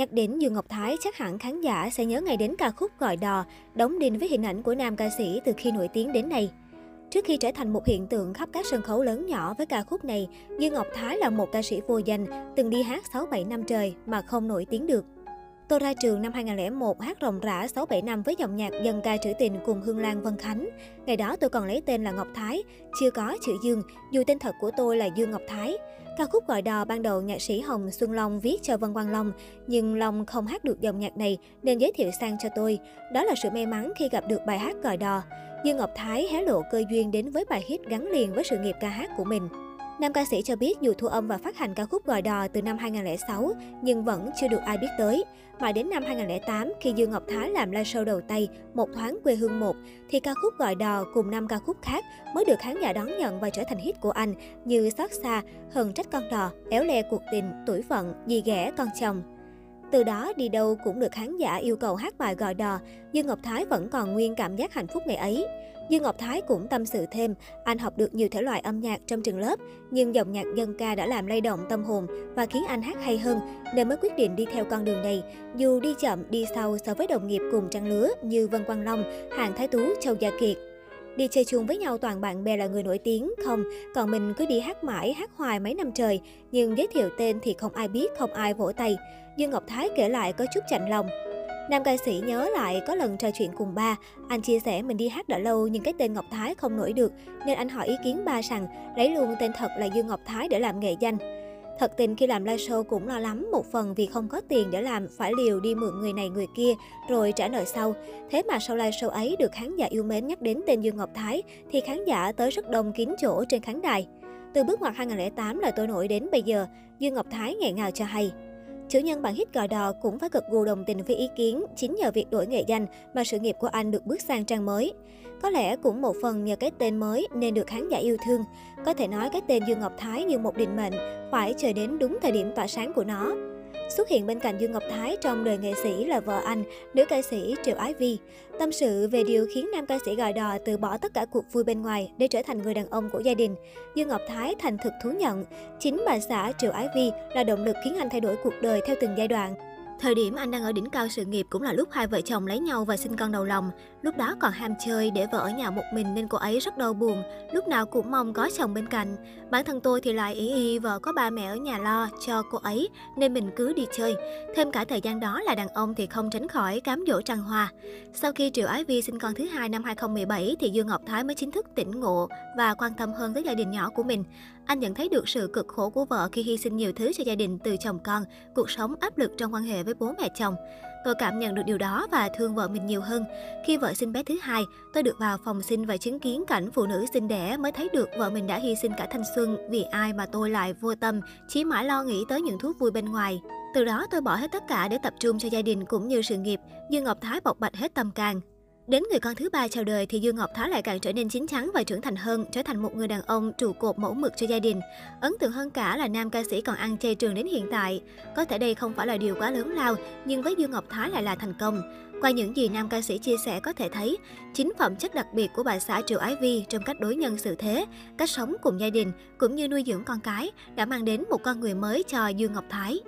Nhắc đến Dương Ngọc Thái, chắc hẳn khán giả sẽ nhớ ngay đến ca khúc Gọi Đò, đóng đinh với hình ảnh của nam ca sĩ từ khi nổi tiếng đến nay. Trước khi trở thành một hiện tượng khắp các sân khấu lớn nhỏ với ca khúc này, Dương Ngọc Thái là một ca sĩ vô danh, từng đi hát 6-7 năm trời mà không nổi tiếng được. Tôi ra trường năm 2001 hát rộng rã 6-7 năm với dòng nhạc dân ca trữ tình cùng Hương Lan Vân Khánh. Ngày đó tôi còn lấy tên là Ngọc Thái, chưa có chữ Dương, dù tên thật của tôi là Dương Ngọc Thái. Ca khúc gọi đò ban đầu nhạc sĩ Hồng Xuân Long viết cho Vân Quang Long, nhưng Long không hát được dòng nhạc này nên giới thiệu sang cho tôi. Đó là sự may mắn khi gặp được bài hát gọi đò. Dương Ngọc Thái hé lộ cơ duyên đến với bài hit gắn liền với sự nghiệp ca hát của mình. Nam ca sĩ cho biết dù thu âm và phát hành ca khúc Gọi đò từ năm 2006 nhưng vẫn chưa được ai biết tới. Mãi đến năm 2008 khi Dương Ngọc Thái làm live show đầu tay Một thoáng quê hương một thì ca khúc Gọi đò cùng năm ca khúc khác mới được khán giả đón nhận và trở thành hit của anh như Xót xa, Hờn trách con đò, Éo le cuộc tình, Tuổi phận, Dì ghẻ con chồng. Từ đó đi đâu cũng được khán giả yêu cầu hát bài gọi đò, Dương Ngọc Thái vẫn còn nguyên cảm giác hạnh phúc ngày ấy. Dương Ngọc Thái cũng tâm sự thêm, anh học được nhiều thể loại âm nhạc trong trường lớp, nhưng dòng nhạc dân ca đã làm lay động tâm hồn và khiến anh hát hay hơn, nên mới quyết định đi theo con đường này, dù đi chậm đi sau so với đồng nghiệp cùng trang lứa như Vân Quang Long, Hàng Thái Tú, Châu Gia Kiệt. Đi chơi chung với nhau toàn bạn bè là người nổi tiếng, không, còn mình cứ đi hát mãi, hát hoài mấy năm trời, nhưng giới thiệu tên thì không ai biết, không ai vỗ tay. Dương Ngọc Thái kể lại có chút chạnh lòng. Nam ca sĩ nhớ lại có lần trò chuyện cùng ba, anh chia sẻ mình đi hát đã lâu nhưng cái tên Ngọc Thái không nổi được, nên anh hỏi ý kiến ba rằng lấy luôn tên thật là Dương Ngọc Thái để làm nghệ danh. Thật tình khi làm live show cũng lo lắm, một phần vì không có tiền để làm, phải liều đi mượn người này người kia, rồi trả nợ sau. Thế mà sau live show ấy được khán giả yêu mến nhắc đến tên Dương Ngọc Thái, thì khán giả tới rất đông kín chỗ trên khán đài. Từ bước ngoặt 2008 là tôi nổi đến bây giờ, Dương Ngọc Thái nghẹn ngào cho hay. Chủ nhân bản hit gò đò cũng phải cực gù đồng tình với ý kiến, chính nhờ việc đổi nghệ danh mà sự nghiệp của anh được bước sang trang mới. Có lẽ cũng một phần nhờ cái tên mới nên được khán giả yêu thương. Có thể nói cái tên Dương Ngọc Thái như một định mệnh, phải chờ đến đúng thời điểm tỏa sáng của nó. Xuất hiện bên cạnh Dương Ngọc Thái trong đời nghệ sĩ là vợ anh, nữ ca sĩ Triệu Ái Vi. Tâm sự về điều khiến nam ca sĩ gà đò từ bỏ tất cả cuộc vui bên ngoài để trở thành người đàn ông của gia đình. Dương Ngọc Thái thành thực thú nhận, chính bà xã Triệu Ái Vi là động lực khiến anh thay đổi cuộc đời theo từng giai đoạn. Thời điểm anh đang ở đỉnh cao sự nghiệp cũng là lúc hai vợ chồng lấy nhau và sinh con đầu lòng. Lúc đó còn ham chơi để vợ ở nhà một mình nên cô ấy rất đau buồn, lúc nào cũng mong có chồng bên cạnh. Bản thân tôi thì lại ý y vợ có ba mẹ ở nhà lo cho cô ấy nên mình cứ đi chơi. Thêm cả thời gian đó là đàn ông thì không tránh khỏi cám dỗ trăng hoa. Sau khi Triệu Ái Vi sinh con thứ hai năm 2017 thì Dương Ngọc Thái mới chính thức tỉnh ngộ và quan tâm hơn tới gia đình nhỏ của mình. Anh nhận thấy được sự cực khổ của vợ khi hy sinh nhiều thứ cho gia đình từ chồng con, cuộc sống áp lực trong quan hệ với bố mẹ chồng. Tôi cảm nhận được điều đó và thương vợ mình nhiều hơn. Khi vợ sinh bé thứ hai, tôi được vào phòng sinh và chứng kiến cảnh phụ nữ sinh đẻ mới thấy được vợ mình đã hy sinh cả thanh xuân vì ai mà tôi lại vô tâm, chỉ mãi lo nghĩ tới những thú vui bên ngoài. Từ đó tôi bỏ hết tất cả để tập trung cho gia đình cũng như sự nghiệp. Dương Ngọc Thái bộc bạch hết tâm can. Đến người con thứ ba chào đời thì Dương Ngọc Thái lại càng trở nên chín chắn và trưởng thành hơn, trở thành một người đàn ông trụ cột mẫu mực cho gia đình. Ấn tượng hơn cả là nam ca sĩ còn ăn chay trường đến hiện tại. Có thể đây không phải là điều quá lớn lao, nhưng với Dương Ngọc Thái lại là thành công. Qua những gì nam ca sĩ chia sẻ có thể thấy, chính phẩm chất đặc biệt của bà xã Triệu Ái Vi trong cách đối nhân xử thế, cách sống cùng gia đình cũng như nuôi dưỡng con cái đã mang đến một con người mới cho Dương Ngọc Thái.